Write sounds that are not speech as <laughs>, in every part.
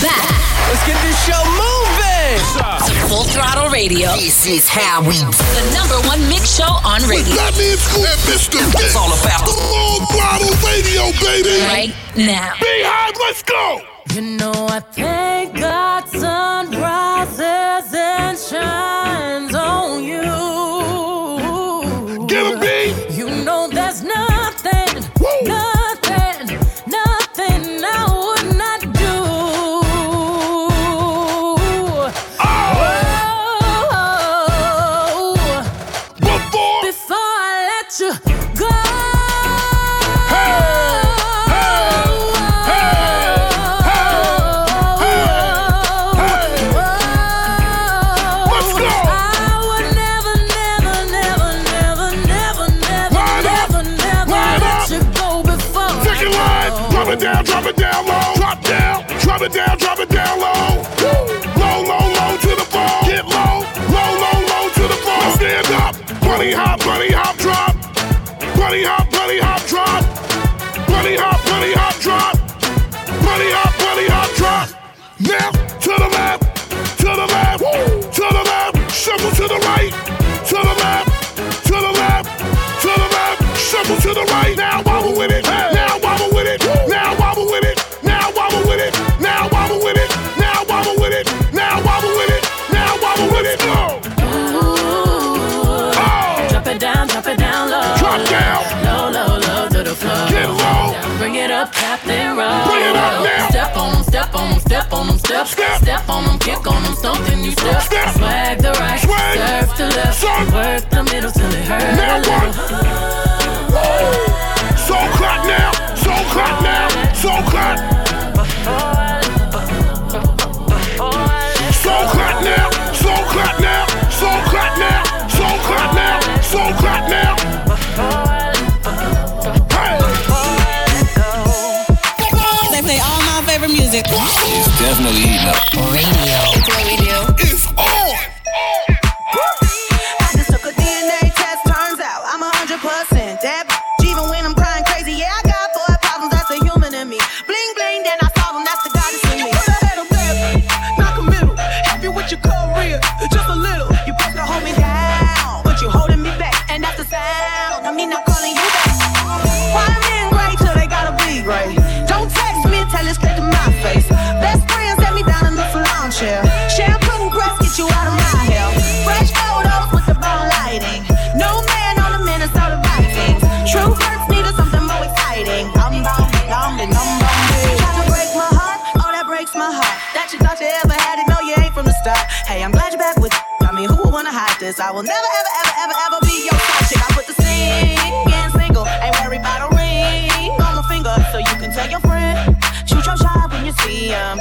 back. Let's get this show moving. To Full Throttle Radio. This is how we The number one mix show on radio. That means Scoop and Mr. It's all about the Full Throttle Radio, baby. Right now. Beehive, let's go. You know, I thank Now to the left, to the left, to the left. Shuffle to the right, to the left, to the left, to the left. Shuffle to the right. Now wobble with it. Now wobble with it. Now wobble with it. Now wobble with it. Now wobble with it. Now wobble with it. Now wobble with it. Now wobble with it. Go. Oh, Drop it down, drop it down low. drop down. Low, low, low to the floor. Get low. Bring it up, Captain Roll. Bring it up now. Step on on them, step on them, step. Step. Step on them, kick on them, something you step. Step. Swag the right, Swag. serve to left. Serve. Work the middle till it hurt. Now what? little. So clap now. So clap now. So clap. music definitely definitely up radio. This? I will never ever ever ever ever be your side. I put the sing in single, ain't worried about a ring on my finger, so you can tell your friend. Shoot your shot when you see him.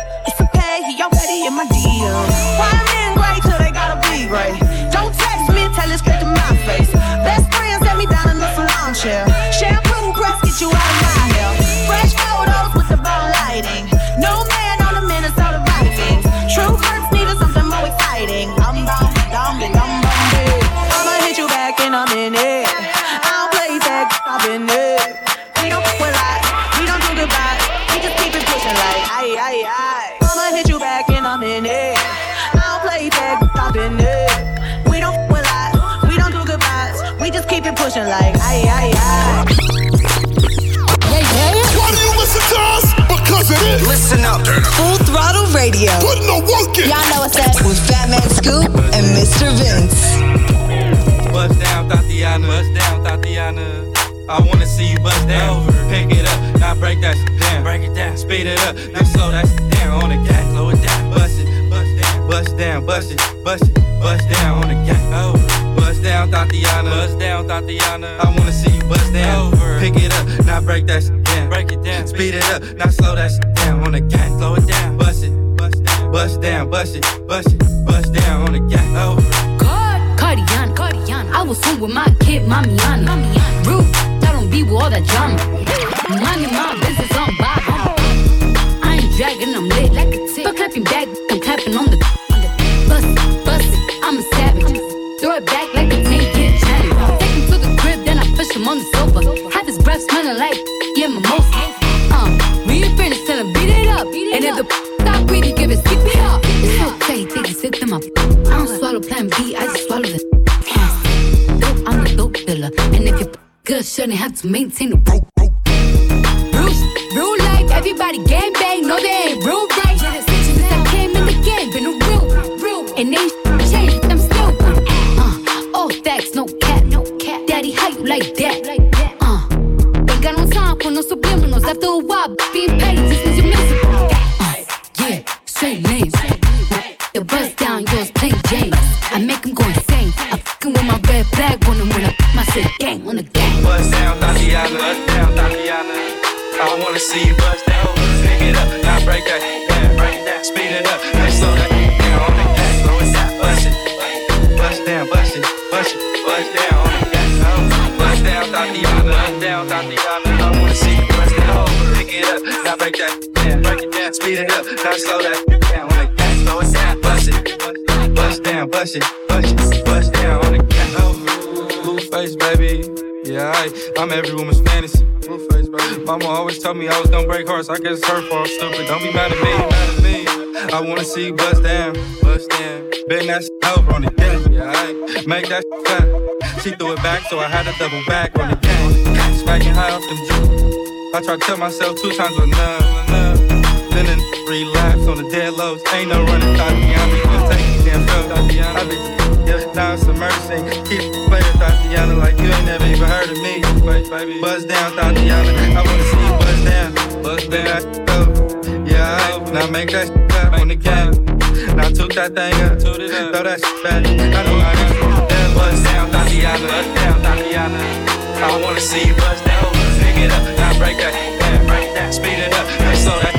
Listen up. Full Throttle Radio. Putting the work in. Y'all know what's up with Fat Man Scoop and Mr. Vince. Bust down, Tatiana. Bust down, Tatiana. I wanna see you bust down. Pick it up, now break that shit down. Break it down, speed it up, now slow that shit down on the gas. Slow it down, bust it, bust down, bust down, bust it, bust it, bust down on down, Tatiana. Bust down, Tatiana. I wanna see you bust down. Over. Pick it up, now break that shit down. Break it down, speed it up, now slow that shit down on the gas. Slow it down, bust it, bust down, bust down, bust it, bust it, bust down on the gas. Over. Cardiana, Cardiana. I was home with my kid, Mamiana. Mamiana. Rude, I don't be with all that drama. Minding my business on Bob. I ain't dragging, I'm lit like a tick. But clapping back, I'm clapping on the swallow plan B, I just swallow the. Dope, I'm a dope dealer. And if you're good, shouldn't have to maintain the broke, I'm fantasy. Mama always told me I was gonna break hearts. I guess it's her fault, stupid. Don't be mad at me, mad at me. I wanna see you bust down, bust down. Bend that shit over on the game. Yeah, make that shit fat. She threw it back, so I had to double back on the game. Smacking high off them juice. I tried to tell myself two times with none. Then in relapse on the dead lows. Ain't no running, Tatiana. Take me damn fell, Tatiana. I be, yeah, now mercy. Keep playing, Tatiana, like you ain't never even heard of me. Buzz down, Tatiana. I wanna see you buzz down, buzz down. Yeah, now make that shit up on the game. Now took that thing up, throw that shit back. I know I. Then buzz down, Tatiana. Buzz down, Tatiana. I wanna see you buzz down. Pick it up, now break that break that, speed it up, now slow that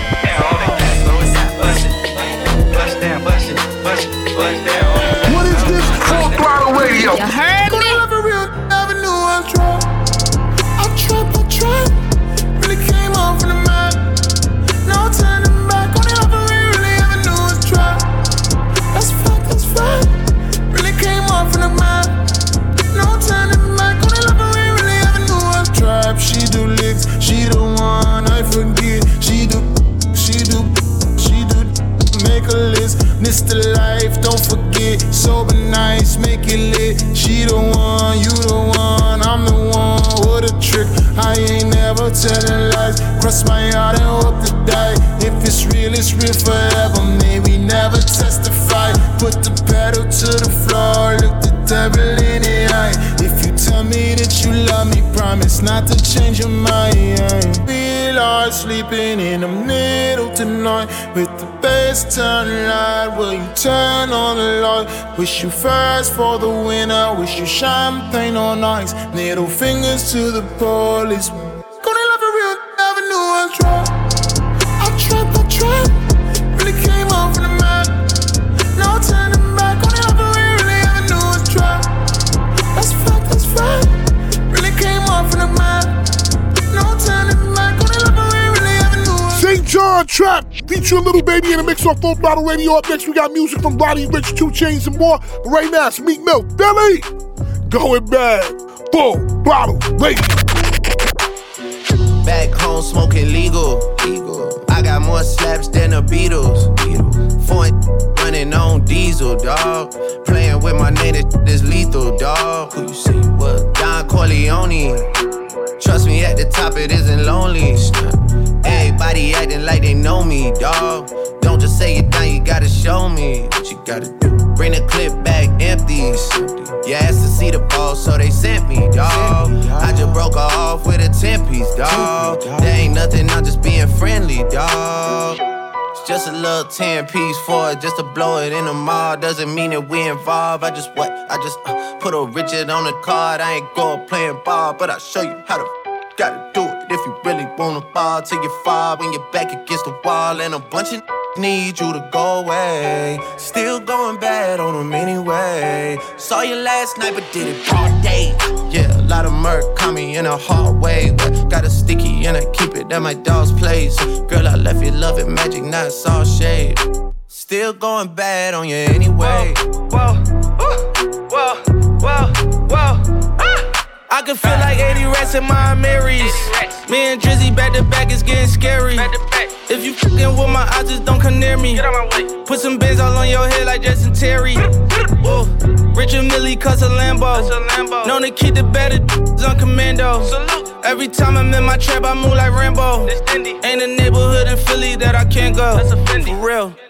the life, don't forget. Sober nights, make it lit. She the one, you the one, I'm the one. What a trick, I ain't never telling lies. Cross my heart and hope to die. If it's real, it's real forever. May we never testify. Put the pedal to the floor, look the devil in the promise not to change your mind. Feel like sleeping in the middle tonight with the bass turned loud. Will you turn on the light? Wish you fast for the winner. Wish you champagne on ice. Middle fingers to the police. John Trap featuring Little Baby in a mix off Full Throttle Radio. Up next, we got music from Roddy Ricch, 2 Chainz, and more. But right now, it's Meek Mill. Billy! Going bad. Full Throttle Radio. Back home smoking legal. legal. I got more slaps than the Beatles. Beatles. Running on diesel, dog. Playing with my name, this is lethal, dog. Who you you was? Don Corleone. Trust me, at the top it isn't lonely. Everybody acting like they know me, dog. Don't just say it down, you gotta show me what you gotta do. Bring the clip back empties. You asked to see the ball, so they sent me, dog. I just broke her off with a 10 piece, dog. There ain't nothing, I'm just being friendly. It's just a little 10 piece for it, just to blow it in the mall. Doesn't mean that we involved. I just what? I just uh, put a Richard on the card. I ain't going playing ball, but I'll show you how to f- gotta do it. If you really wanna ball till you fall when you're back against the wall, and a bunch of <laughs> need you to go away. Still going bad on them anyway. Saw you last night, but did it all day. Yeah, a lot of murk caught me in a hard way. But got a sticky and I keep it at my dog's place. Girl, I left you love it magic, not all shade. Still going bad on you anyway. Whoa, whoa, whoa, whoa. Ah! I can feel like 80 rats in my Marys. Me and Drizzy back to back is getting scary. If you fucking with my eyes, just don't come near me. Get out my way. Put some bins all on your head like Jason Terry. Whoa. Richard Mille cuss a Lambo. Lambo. Known to keep the better on commando. Salute. Every time I'm in my trap, I move like Rambo. Ain't a neighborhood in Philly that I can't go. That's a Fendi. For real.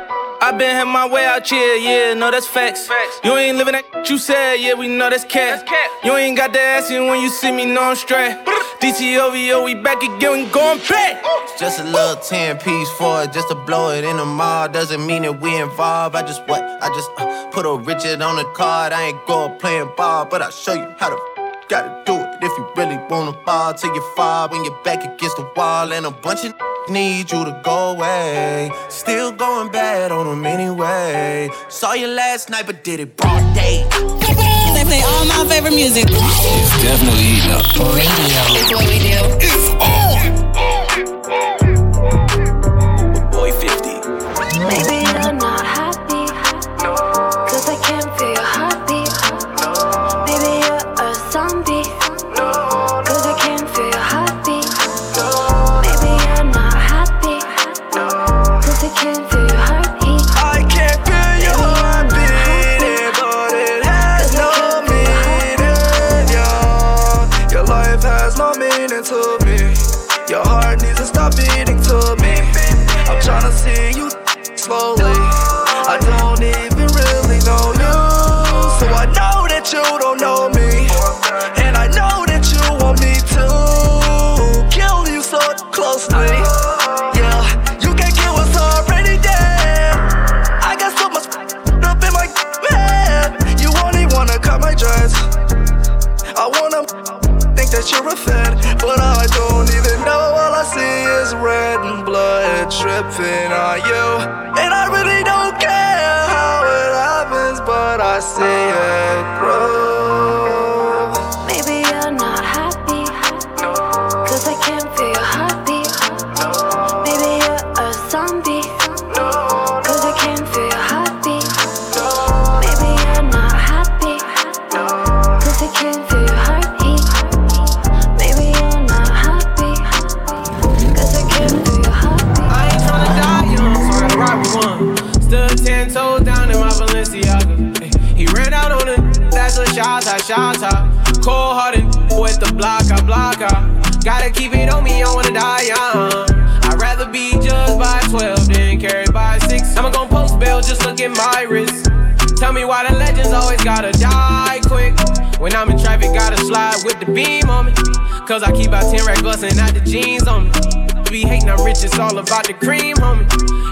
I been had my way out here, yeah, no, that's facts. facts. You ain't living that you said, yeah, we know that's cat. cat. You ain't got the ass in when you see me, no, I'm straight. DTOVO, we back again, we going back. Just a little 10 piece for it, just to blow it in the mall. Doesn't mean that we involved. I just what? I just uh, put a Richard on the card. I ain't going playing ball, but I'll show you how to gotta do it if you really wanna fall till you fall when you're back against the wall and a bunch of need you to go away. Still going bad on them anyway. Saw you last night, but did it broad day. They play all my favorite music. It's definitely eating up. Radio. It's what we do. It's on. On you. And I really don't care how it happens, but I see it grow. Just look at my wrist. Tell me why the legends always gotta die quick. When I'm in traffic, gotta slide with the beam on me. Cause I keep about 10 rack bustin' out the jeans on me. Be hating, I'm rich, it's all about the cream, homie.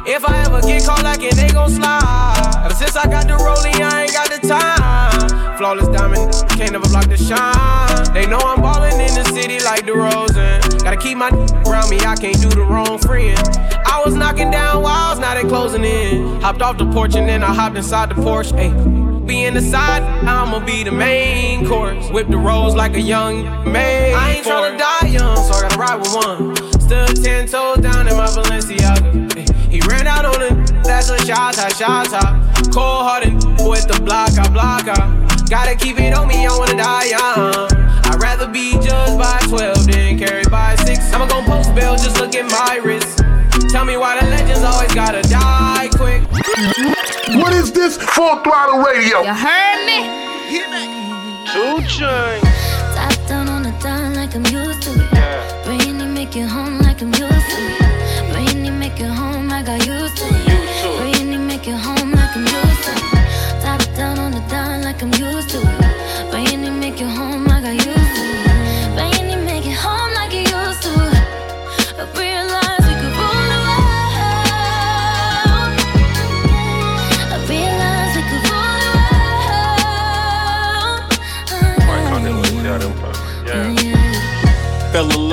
If I ever get caught like it, they gon' slide. Ever since I got the rolling, I ain't got the time. Flawless diamond, can't never block the shine. They know I'm ballin' in the city like the DeRozan. Gotta keep my around me, I can't do the wrong friend. I was knocking down walls, now they closing in. Hopped off the porch and then I hopped inside the Porsche. Ayy, be in the side, I'ma be the main course. Whip the rolls like a young maid. I ain't tryna die young, so I gotta ride with one. Stood ten toes down in my Balenciaga. He ran out on it, that's a shot, I shot, Cold hearted with the block, I block, I. Gotta keep it on me, I wanna die young. I'd rather be judged by 12 than carried by 6. I'ma gon' post bail, just look at my wrist. Tell me why the legends always gotta die quick. What is this? Full throttle radio. You heard me? 2 Chainz.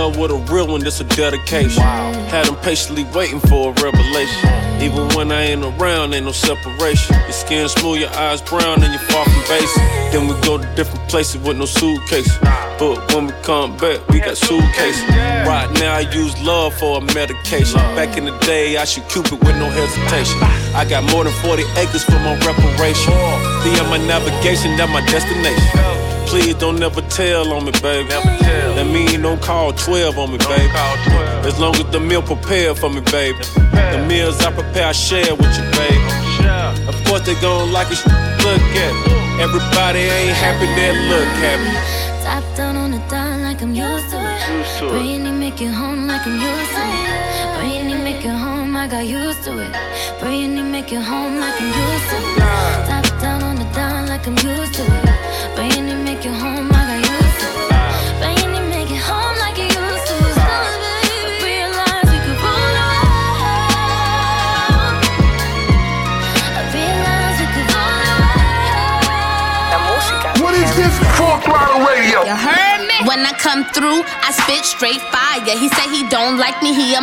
Fell in love with a real one, this a dedication. Had them patiently waiting for a revelation. Even when I ain't around, ain't no separation. Your skin smooth, your eyes brown, and you're far from basic. Then we go to different places with no suitcase. But when we come back, we got suitcases. Right now, I use love for a medication. Back in the day, I should Cupid with no hesitation. I got more than 40 acres for my reparation. Be on my navigation, that's my destination. Please don't never tell on me, baby. That mean don't call 12 on me, baby. As long as the meal prepared for me, baby. The meals I prepare, I share with you, baby. Of course they gon' like it, look at it. Everybody ain't happy, they look happy. Top down on the dime like I'm used to it. Bring it, make it home I got used to it. Bring it, make it home like I'm used to it. Top down on the dime like I'm used to it. Bring it, make it home, I got used to it. Bring it, make it home like you used to. I realized we could roll around. I realized we could roll What is this? Full throttle radio. You heard me? When I come through, I spit straight fire. He said he don't like me, he a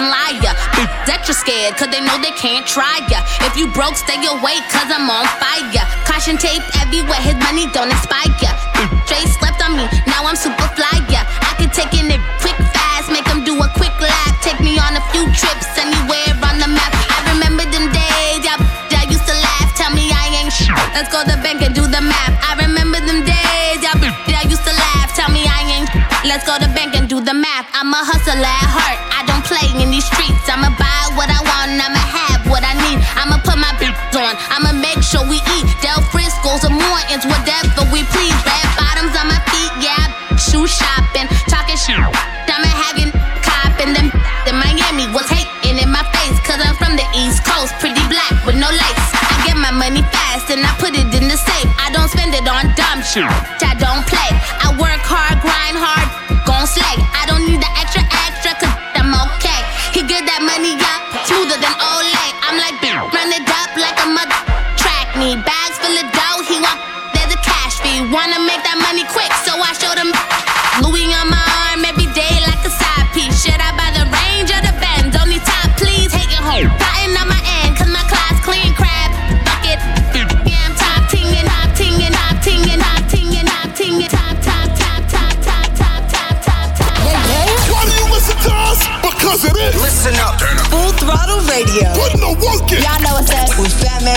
f***ing liar. Bitch, extra scared, cause they know they can't try ya. If you broke, stay away, cause I'm on fire. Caution tape everywhere, his money don't expire. Straight slept on me, now I'm super fly, yeah. I can take in it quick, fast, make him do a quick lap. Take me on a few trips, anywhere on the map. I remember them days, y'all, used to laugh, tell me I ain't shit. Let's go to the bank and do the math. I remember them days, y'all, y'all used to laugh, tell me I ain't. Let's go to bank and do the math. I'm a hustler at heart, in these streets. I'ma buy what I want, I'ma have what I need. I'ma put my bitch on, I'ma make sure we eat. Del Frisco's or Morton's, whatever we please. Red bottoms on my feet, yeah, shoe shopping, talking shit. I'ma have you copping them in Miami was hating in my face, cause I'm from the East Coast, pretty black with no lace. I get my money fast and I put it in the safe. I don't spend it on dumb shit.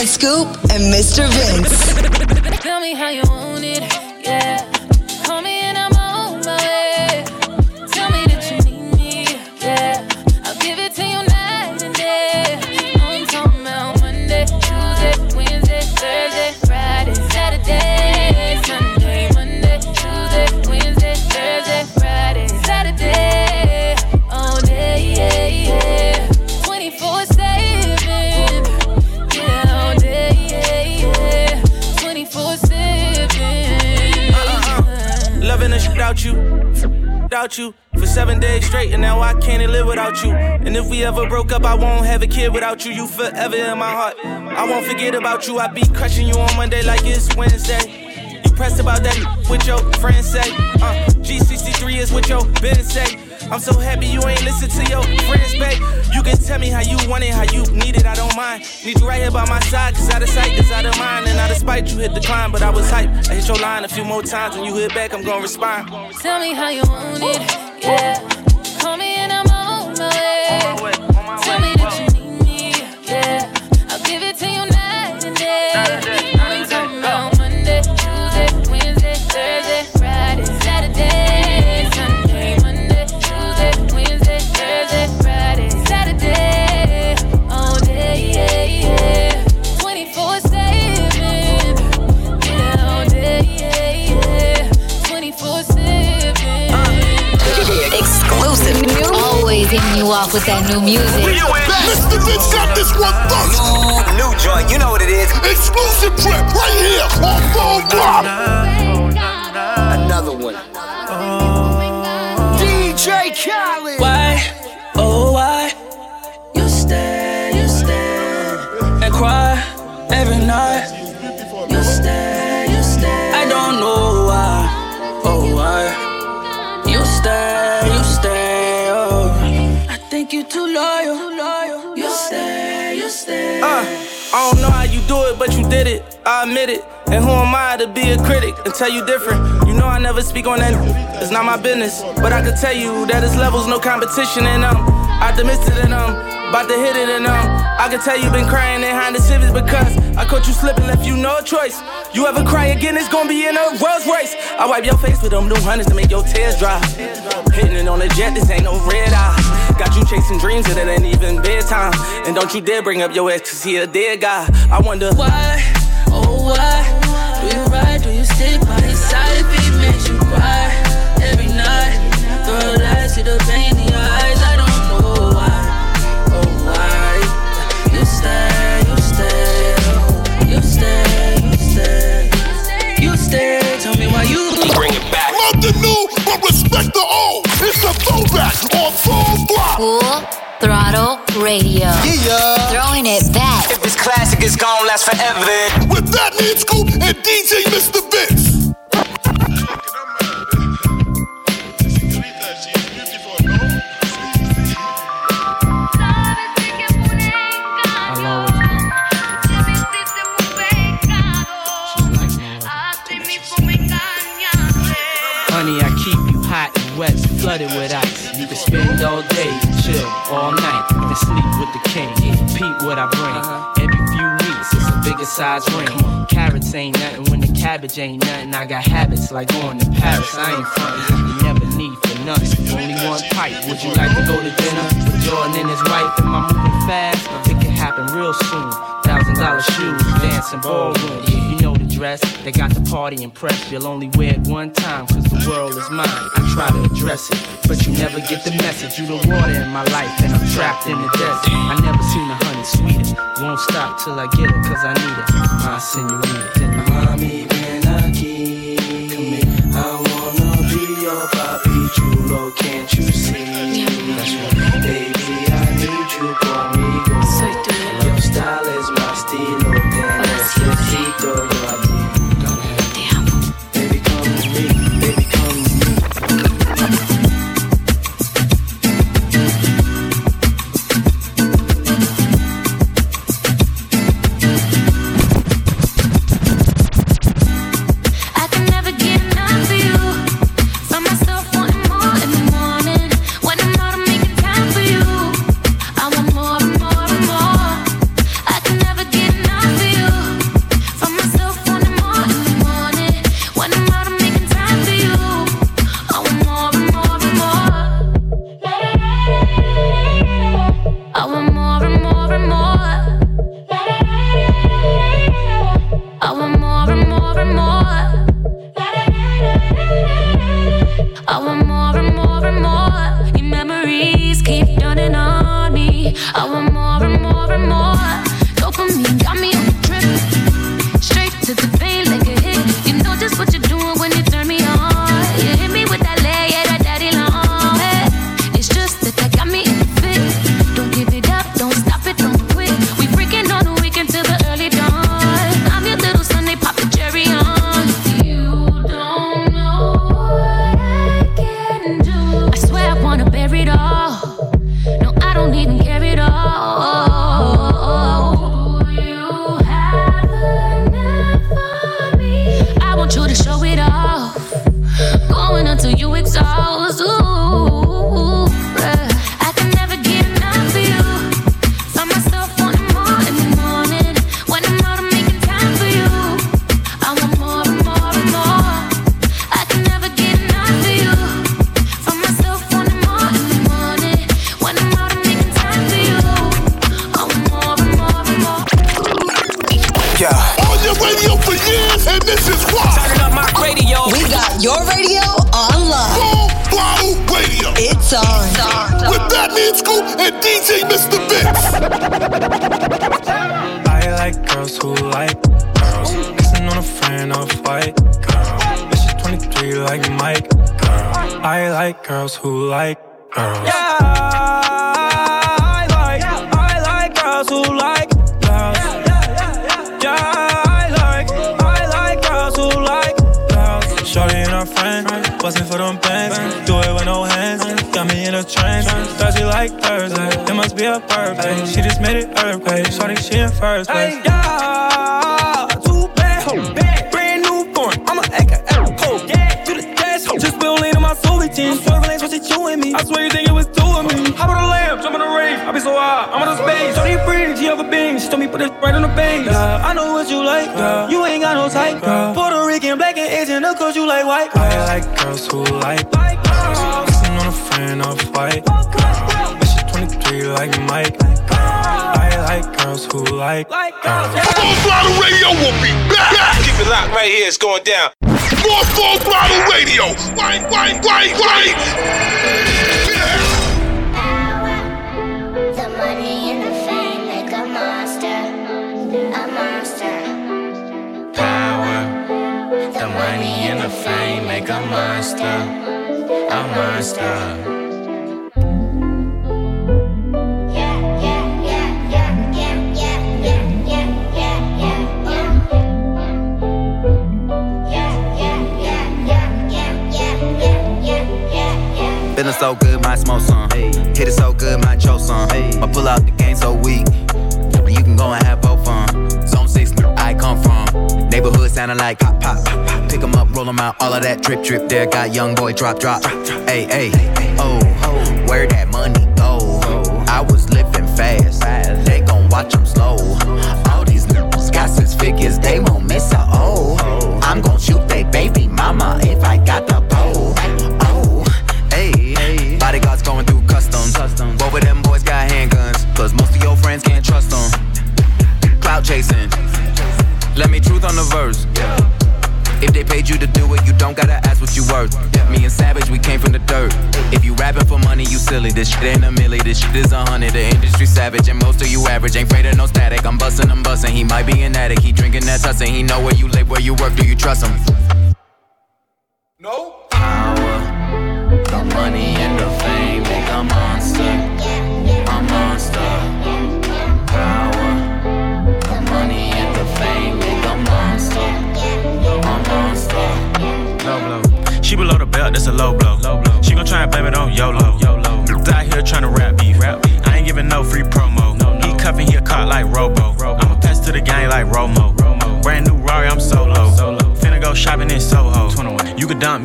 Scoop and Mr. Vince. You for seven days straight, and now I can't live without you. And if we ever broke up, I won't have a kid without you. You forever in my heart. I won't forget about you. I be crushing you on Monday like it's Wednesday. You pressed about that what your friends say. Uh, G63 is what your business say. I'm so happy you ain't listen to your friends, babe. You can tell me how you want it, how you need it, I don't mind. Need you right here by my side, cause out of sight is out of mind. Spite, you hit decline, but I was hype. I hit your line a few more times. When you hit back, I'm gonna respond. Tell me how you want it, yeah. Off with that new music. Mr. Vince got this one first. New, new joint, you know what it is. Exclusive trip right here on Full Throttle. Another one. Oh. DJ Khaled. Too loyal, you stay, you stay. Uh, I don't know how you do it, but you did it. I admit it. And who am I to be a critic and tell you different? You know I never speak on that. It's not my business. But I can tell you that it's levels, no competition, and um, optimistic and um, about to hit it and um, I can tell you been crying behind the civics because I caught you slipping, left you no choice. You ever cry again, it's gonna be in a Rolls Royce. I wipe your face with them new hundreds to make your tears dry. Hitting it on a jet, this ain't no red eye. Got you chasing dreams and it ain't even bedtime. And don't you dare bring up your ex, cause he a dead guy. I wonder why, oh why, do you ride, do you stick by his side if he makes you cry every night? Throw lights to the pain Radio. Yeah. Throwing it back. If this classic, it's gonna last forever. With that mean Scoop and DJ Mr. Vince. Honey, I keep you hot and wet, flooded with ice. You can spend all day, chill all night, sleep with the king. Repeat what I bring. Uh-huh. Every few weeks, it's a bigger size ring. Carrots ain't nothing when the cabbage ain't nothing. I got habits like going to Paris. I ain't frontin'. You never need for nothing. Only one pipe. Would you like to go to dinner with Jordan and his wife? Am I moving fast? It could happen real soon. Thousand dollar shoes, dancing ballroom. Dress. They got the party impressed. You'll only wear it one time, cause the world is mine. I try to address it, but you never get the message. You the water in my life, and I'm trapped in the desert. I never seen a honey sweeter. Won't stop till I get it, cause I need it. My senorita. Mami, ven It must be a perfect. She just made it earthquake. Shorty, she in first place. Yeah, too bad, ho. Brand new form, I'm a AKL, ho, yeah. You the dash. Just build lean on my soul with team. Swerve lanes, what's it you and me? I swear you think it was two of me. Hop on the lamp, jump in the rave. I be so high, I'm on the space. Shorty free, she ever been. She told me put it right on the base. Yeah, I know what you like, Yeah, You ain't got no type, Yeah, Puerto Rican, black and Asian, of course you like white. Girl. I like girls who like, like girls. Kissing on a friend of white. Girl. 23 like Mike. I like girls who like girls. Full Throttle Radio will be back. Keep it locked right here. It's going down. More Full Throttle Radio. Right, right, right, right. The money and the fame make a monster, a monster. Power, the money and the fame make a monster, a monster. So good, might smoke some. Hit it so good, might choke some. I pull out the game so weak. You can go and have both fun. Zone 6, I come from. Neighborhood sounding like pop, pop, pop, pop. Pick 'em up, roll 'em out. All of that drip, drip there. Got young boy drop, drop. Hey, hey, oh, where that money go? I was living fast. They an addict. He drinking that tussin'. He know where you live, where you work. Do you trust him?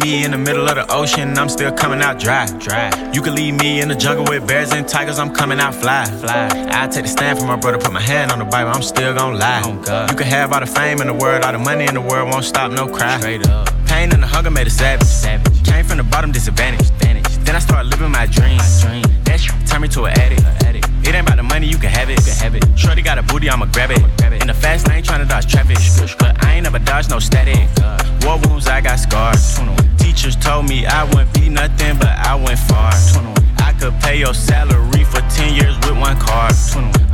Me in the middle of the ocean, I'm still coming out dry. Dry. You can leave me in the jungle with bears and tigers, I'm coming out fly. Fly. I take the stand for my brother, put my hand on the Bible, I'm still gon' lie. Oh, God. You can have all the fame in the world, all the money in the world, won't stop no cry. Straight up. Pain and the hunger made a savage. savage. Came from the bottom, disadvantage. Then I started living my dreams. My dream. That shit turned me to an addict. addict. It ain't about the money, you can have it. It. Shorty got a booty, I'ma grab it. In the fast lane, tryna dodge traffic. But I ain't never dodged no static. War wounds, I got scars. Teachers told me I wouldn't be nothing, but I went far. I could pay your salary for 10 years with one card.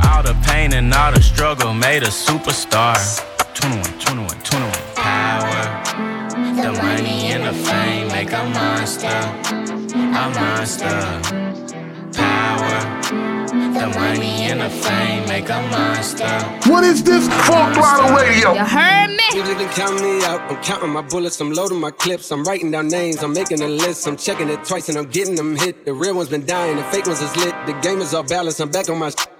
All the pain and all the struggle made a superstar. 21, 21, 21. Power, the money and the fame make a monster, a monster. Power, the money and the fame make a monster. What is this? Full Throttle Radio. You heard me? You didn't count me out. I'm counting my bullets. I'm loading my clips. I'm writing down names. I'm making a list. I'm checking it twice and I'm getting them hit. The real ones been dying. The fake ones is lit. The game is off balance. I'm back on my. Sh-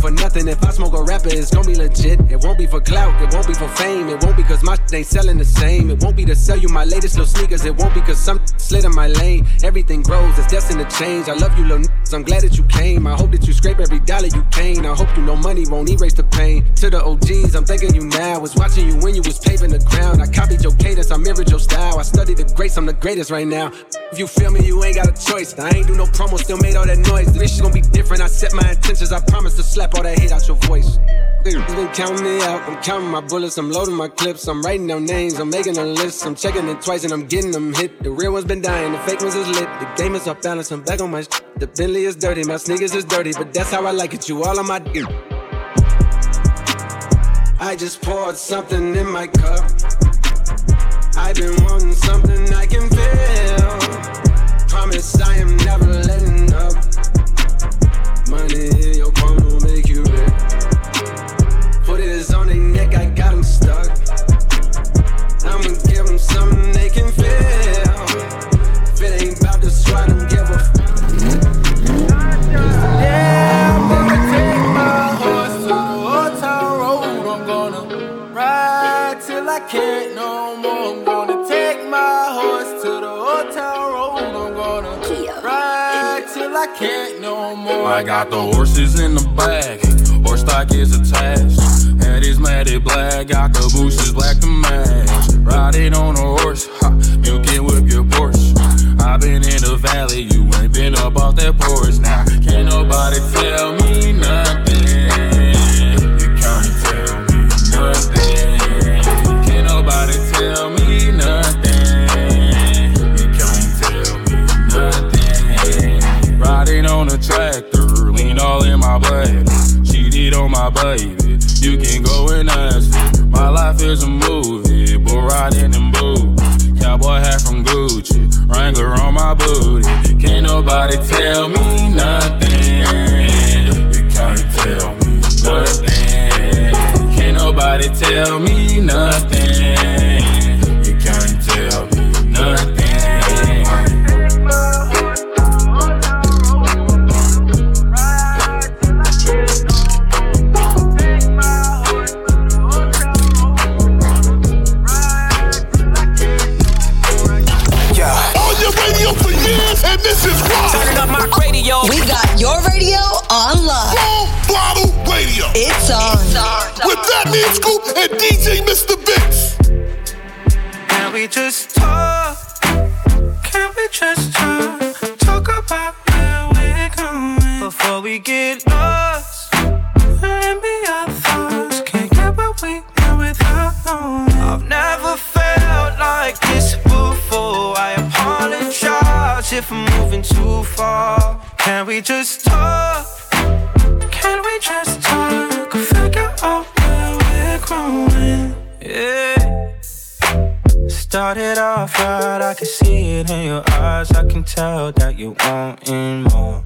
for nothing. If I smoke a rapper, it's gonna be legit. It won't be for clout, it won't be for fame. It won't be cause my shit ain't selling the same. It won't be to sell you my latest little sneakers. It won't be cause some slid in my lane. Everything grows, it's destined to change. I love you, little. I'm glad that you came. I hope that you scrape every dollar you can. I hope you know money won't erase the pain. To the OGs, I'm thanking you now. Was watching you when you was paving the ground. I copied your cadence, I mirrored your style. I studied the greats, I'm the greatest right now. If you feel me, you ain't got a choice. I ain't do no promo, still made all that noise. This shit gonna be different. I set my intentions. I promise to slap all that hate out your voice. Niggas been counting me out. I'm counting my bullets. I'm loading my clips. I'm writing down names. I'm making a list. I'm checking it twice and I'm getting them hit. The real ones been dying. The fake ones is lit. The game is off balance. I'm back on my. Sh- the Bentley is dirty. My sneakers is dirty, but that's how I like it. You all on my dick. I just poured something in my cup. I've been wanting something I can feel. Promise I am never letting up. Money in your palm will make you rich. Put it on their neck, I got them stuck. I'ma give them something they can feel. can't no more. I'm gonna take my horse to the hotel road. I'm gonna ride till I can't no more. I got the horses in the bag, horse stock is attached. Head is matted black, got the bushes black to match. Riding on a horse, ha, you can whip your Porsche. I've been in the valley, you ain't been up off that porch. Now, can't nobody tell me nothing. baby and more.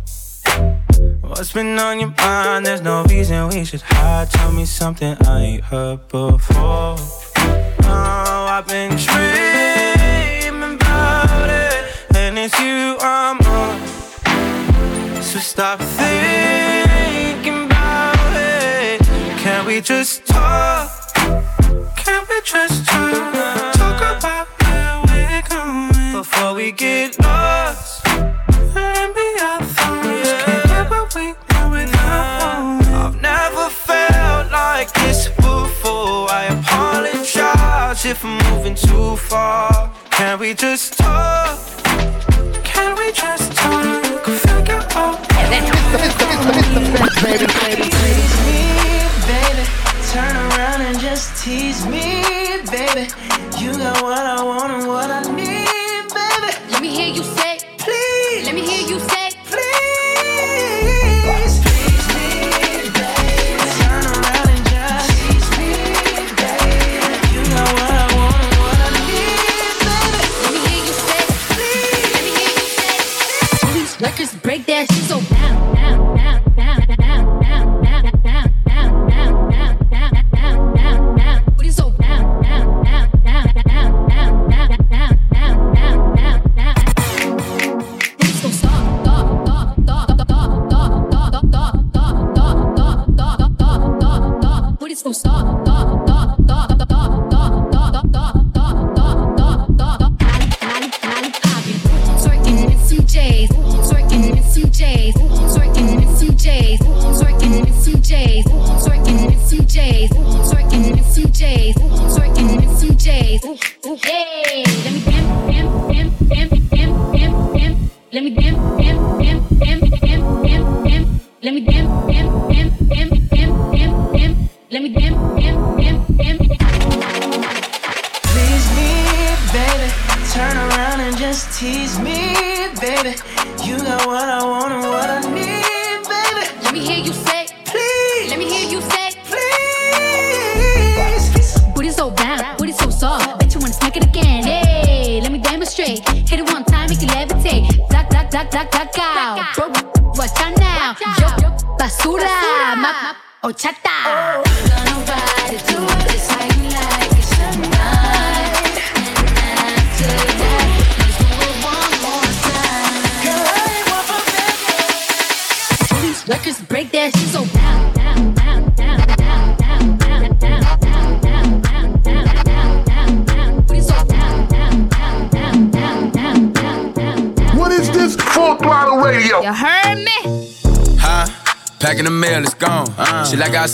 What's been on your mind? There's no reason we should hide. Tell me something I ain't heard before. Oh, I've been dreaming about it, and it's you I'm on. So stop thinking about it. Can we just talk? Can we just talk? Talk about where we're going before we get lost. far. Can we just talk? Can we just talk? Figure out. baby, baby, baby. Tease me, baby. Turn around and just tease me, baby.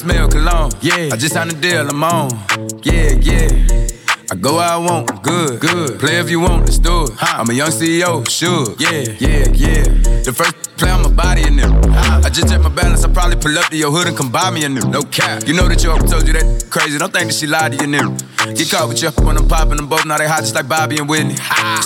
Smell cologne. Yeah. I just signed a deal, I'm on. Yeah, yeah. I go where I want, good, good. Play if you want, let's do it. I'm a young CEO, sure. Yeah, yeah, yeah. The first play my body in them. I just check my balance, I probably pull up to your hood and come buy me a new. No cap. You know that your told you that crazy. Don't think that she lied to you, new. Get caught with you when I'm popping them both. Now they hot just like Bobby and Whitney.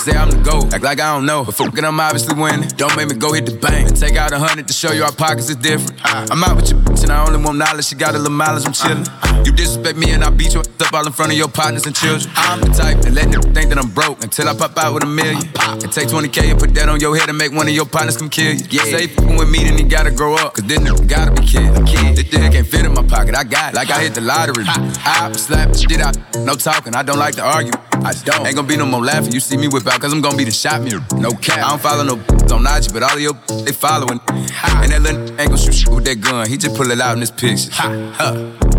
Say I'm the GOAT, act like I don't know. But fucking I'm obviously winning. Don't make me go hit the bank and take out a hundred to show you our pockets is different. I'm out with your bitch and I only want knowledge. She got a little mileage, I'm chillin'. You disrespect me and I beat you up all in front of your partners and children. I'm the type that let them think that I'm broke until I pop out with a million. And take 20K and put that on your head and make one of your partners come kill you. Yeah. Say fucking with me, then he gotta grow up. Cause this nigga gotta be kid. kid. This thing can't fit in my pocket. I got it. Like I hit the lottery. I slap the shit out. No talking. I don't like to argue. I don't. Ain't gonna be no more laughing. You see me whip out, cause I'm gonna be the shot mirror. No cap. I don't follow no on IG, but all of your they following. And that little ain't gonna shoot with that gun. He just pull it out in this picture. Ha, huh,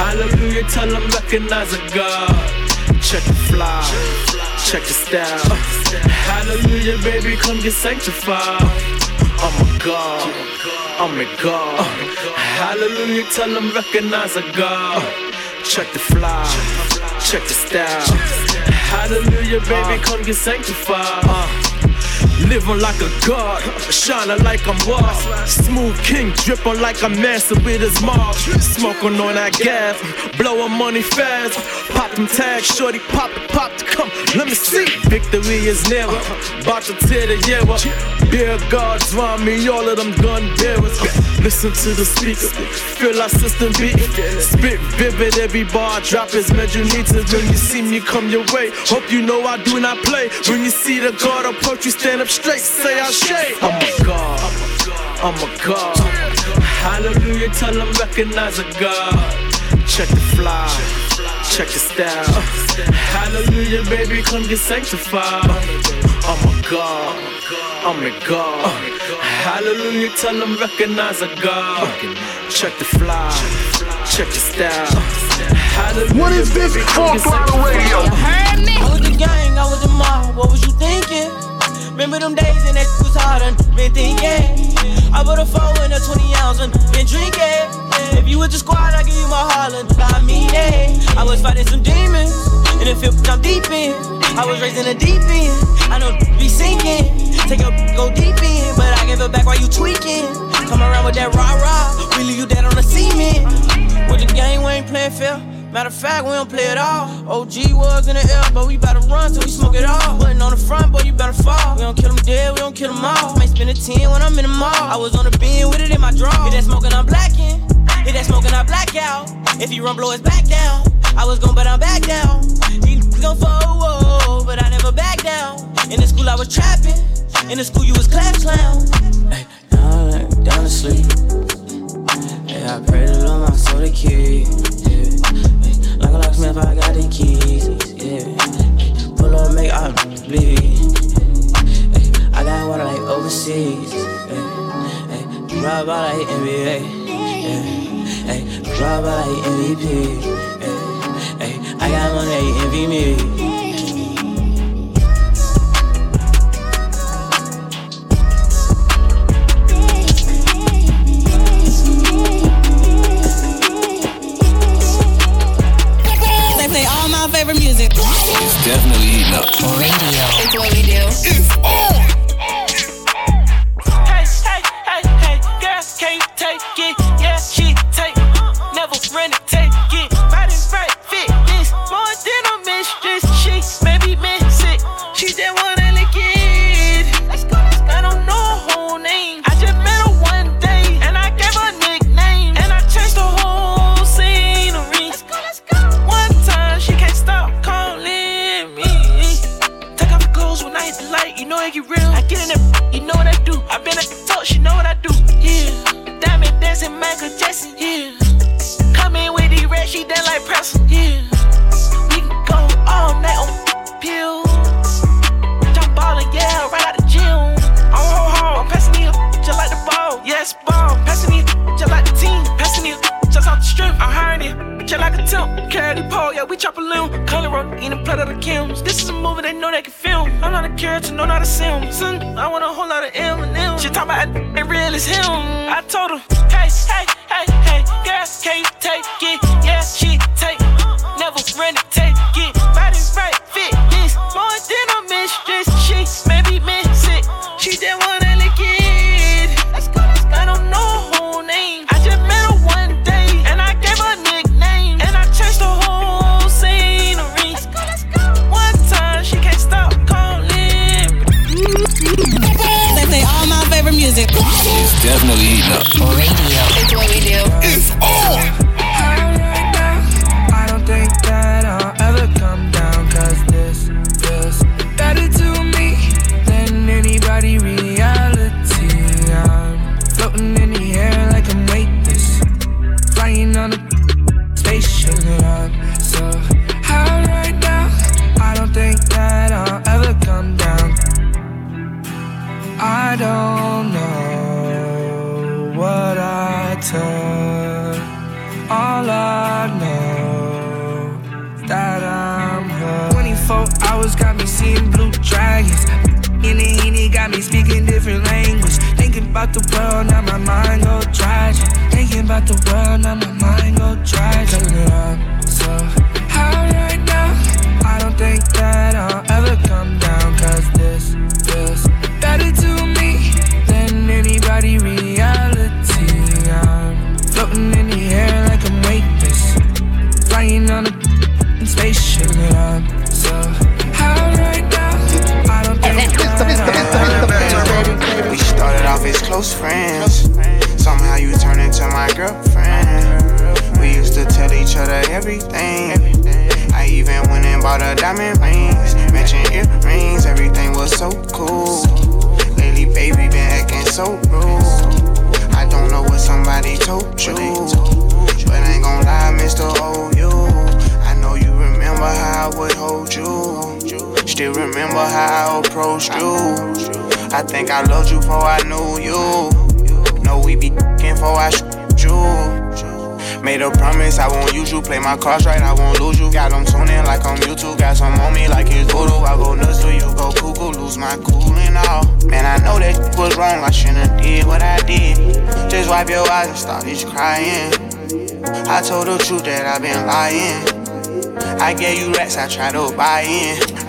Hallelujah, tell them recognize a God. Check the fly, check the style. Hallelujah, baby, come get sanctified. I'm a God, I'm a God. Hallelujah, tell them recognize a God. Check the fly, check the style. Hallelujah, baby, come get sanctified. Living like a god, shining like I'm. Smooth king, dripping like I'm master with his mob. Smoking on that gas, blowing money fast. Pop them tags, shorty, pop it, pop to come. Let me see. Victory is never, about to tear the year up. Beer guards round me, all of them gun bearers. Listen to the speaker, feel our system beating. Spit vivid, every bar I drop is to. When you see me come your way, hope you know I do not play. When you see the guard approach, you stand up straight, say I shade. I'm a god, I'm a god. Hallelujah, tell them recognize a God. Check the fly, check the style. Hallelujah, baby, come get sanctified. I'm a god, I'm a god. Hallelujah, tell them recognize a God. Check the fly, check the style. Hallelujah, what is this Full Throttle Radio? Heard me. I was the gang, I was the mob. What was you thinking? Remember them days and that was hard and been thinking. I put a four in a 20 ounce and been drinking. If you was the squad, I give you my Harlan. I mean it. I was fighting some demons. In the field, I'm deep in. I was raising in the deep end. I know Matter of fact, we don't play it all. OG was in the air, but we better run till we smoke it all. Button on the front, boy, you better fall. We don't kill them dead, we don't kill them all. Might spend a 10 when I'm in the mall. I was on the beam with it in my draw. Hit that smoking, I'm blacking. Hit that smoking, I black out. If you run, blow his back down. I was gon' but I'm back down. He gon' fall, but I never back down. In the school, I was trapping. In the school, you was clap clown. Hey, down, down to sleep. Hey, I pray to Lord my soul to keep. Locksmith, I got the keys. Yeah. Pull up, make I bleed. I got water like overseas. Ay, drive by like NBA. Yeah. Ay, drive like MVP. Yeah. I got money, envy me. Favorite music. It's definitely eating up. Radio. It's what we do. It's on. On a spaceship and I'm so high right now I don't think that I'll ever come down I don't know what I took all I know that I'm her. 24 hours got me seeing blue dragons. In the Henny got me speaking different language. Thinking about the world, now my mind go tragic. Thinking about the world, now my mind go tragic. I'm so high right now. I don't think that I'll ever come down. Cause this feels better to me than anybody reality. I'm floating in the air like I'm weightless. Flying on a spaceship and I'm so high right now. I don't think that We started off as close friends. You turned into my girlfriend. We used to tell each other everything. I even went and bought her diamond rings, matching earrings. Everything was so cool. Lately, baby, been acting so rude. I don't know what somebody told you, but I ain't gon' lie, Mr. OU. I know you remember how I would hold you. Still remember how I approached you. I think I loved you before I knew you. Know we be f***ing before I shoot you. Made a promise I won't use you. Play my cards right, I won't lose you. Got them tuning like I'm YouTube. Got some on me like it's voodoo. I go nuts till you go cuckoo. Lose my cool and all. Man, I know that was wrong. I shouldn't did what I did. Just wipe your eyes and started crying. I told the truth that I've been lying. I gave you rats, I tried to buy in.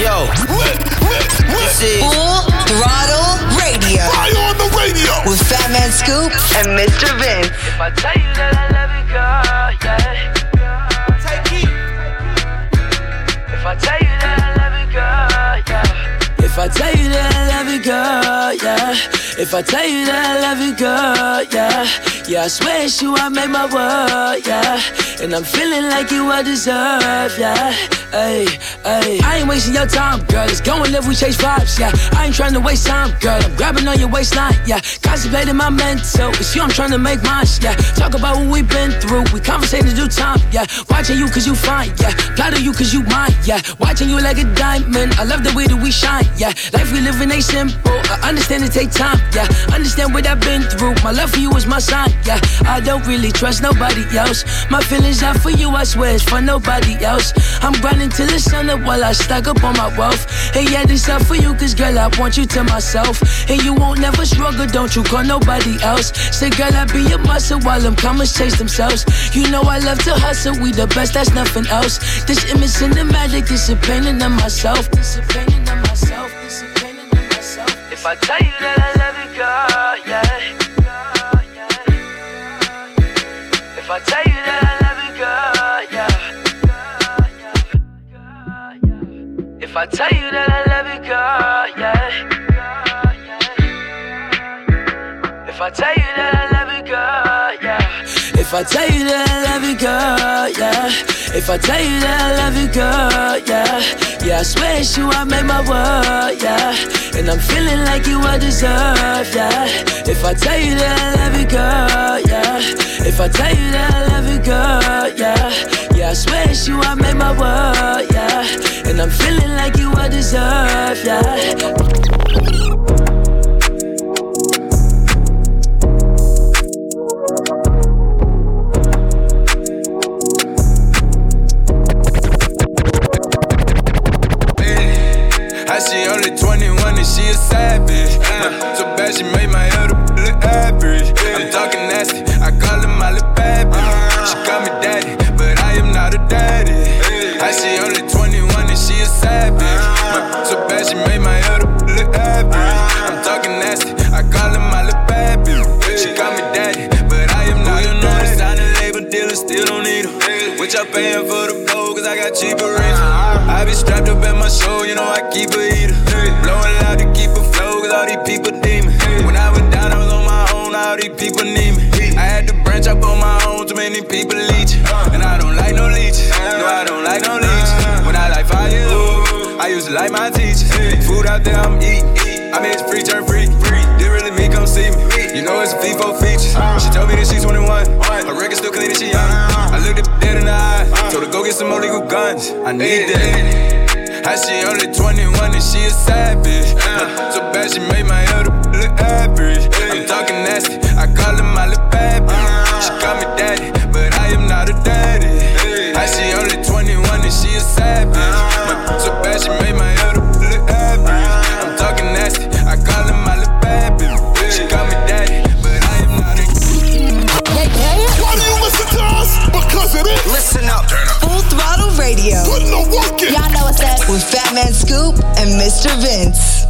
Yo, this is Full Throttle Radio. Fire on the radio with Fat Man Scoop and Mr. Vince. If I tell you that I love you, girl, yeah. Take it. If I tell you that I love you, girl, yeah. If I tell you that I love you, girl, yeah. If I tell you that I love you, girl, yeah. Yeah, I swear it's you, I made my world, yeah. And I'm feeling like you I deserve, yeah. Hey, hey. I ain't wasting your time, girl. Let's go and live, we chase vibes, yeah. I ain't trying to waste time, girl. I'm grabbing on your waistline, yeah. Contemplating my mental. It's you I'm trying to make mine, yeah. Talk about what we've been through. We conversating do time, yeah. Watching you cause you fine, yeah. Plotting you cause you mine, yeah. Watching you like a diamond. I love the way that we shine, yeah. Life we living ain't simple. I understand it take time, yeah. Understand what I've been through. My love for you is my sign, yeah. I don't really trust nobody else. My feelings out for you, I swear it's for nobody else. I'm grinding till the sun up while I stack up on my wealth. And yeah, this up for you, cause girl, I want you to myself. And you won't never struggle, don't you call nobody else. Say, girl, I be your muscle while them commas chase themselves. You know I love to hustle, we the best, that's nothing else. This image cinematic, this a of myself. This a painting of myself. This a painting of myself. If I tell you that I love you, girl, yeah. If I tell you that I love you, girl, yeah. If I tell you that I love you, girl, yeah. If I tell you that I if I tell you that I love you, girl, yeah. If I tell you that I love you, girl, yeah. Yeah, I swear it's you, I made my world, yeah. And I'm feeling like you I deserve, yeah. If I tell you that I love you, girl, yeah. If I tell you that I love you, girl, yeah. Yeah, I swear it's you, I made my world, yeah. And I'm feeling like you I deserve, yeah. How she only 21 and she a savage. Uh, so bad she made my other look average. I'm talking nasty, I call her my little bitch. She call me daddy, but I am not a daddy. How she only 21 and she a savage. Uh, so bad she made my other look average. I'm talking nasty, I call her my little bitch. She call me daddy, but I am not a daddy. know the label dealer still don't need her. What y'all paying for the gold? Cause I got cheaper rings. I be strapped up at my show, you know I keep a heater. Blowing loud to keep a flow, cause all these people demon. When I was down, I was on my own, all these people need me. I had to branch up on my own, too many people leech. And I don't like no leeches, no, I don't like no leeches. When I like fire, I used to like my teachers. Food out there, I'm eat, eat. I made this free turn free, free. Did really me come see me. You know it's a FIFO features. She told me that she's 21. Her record still clean and she young. I looked at dead in the eye. Told her go get some more legal guns. I need that. How she only 21 and she a savage. Uh, so bad she made my other look average. I'm talking nasty. I call her my little baby. She call me daddy, but I am not a daddy. How she only 21 and she a savage. Uh, so bad she made my Radio. Putting the work in. Y'all know what's up. With Fat Man Scoop and Mr. Vince.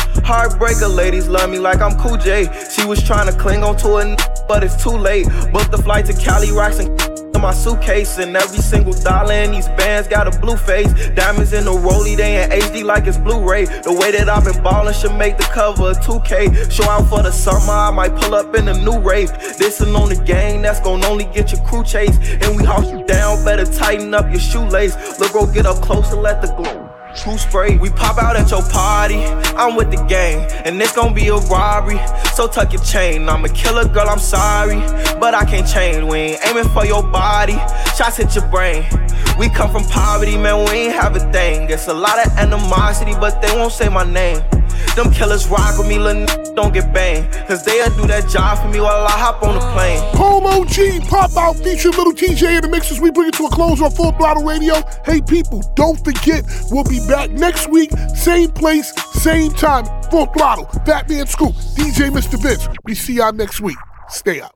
Heartbreaker ladies love me like I'm Cool J. She was trying to cling on to a n- but it's too late. Booked the flight to Cali, rocks and <laughs> in my suitcase and every single dollar in these bands got a blue face. Diamonds in the rollie, they in HD like it's Blu-ray. The way that I've been ballin' should make the cover of 2K. Show out for the summer, I might pull up in a new rave. This'n on the gang, that's gon' only get your crew chased. And we house you down, better tighten up your shoelace. Look, bro, get up close and let the glow. True spray, we pop out at your party. I'm with the gang, and it's gon' be a robbery. So tuck your chain. I'm a killer, girl, I'm sorry, but I can't change. We ain't aiming for your body, shots hit your brain. We come from poverty, man, we ain't have a thing. It's a lot of animosity, but they won't say my name. Them killers rock with me, little n- don't get banged. Cause they'll do that job for me while I hop on the plane. Polo G pop out featuring Lil Tjay in the mixes. We bring it to a close on Full Throttle Radio. Hey people, don't forget we'll be back next week, same place, same time. Full Throttle, Fat Man Scoop, DJ Mr. Vince. We see y'all next week. Stay up.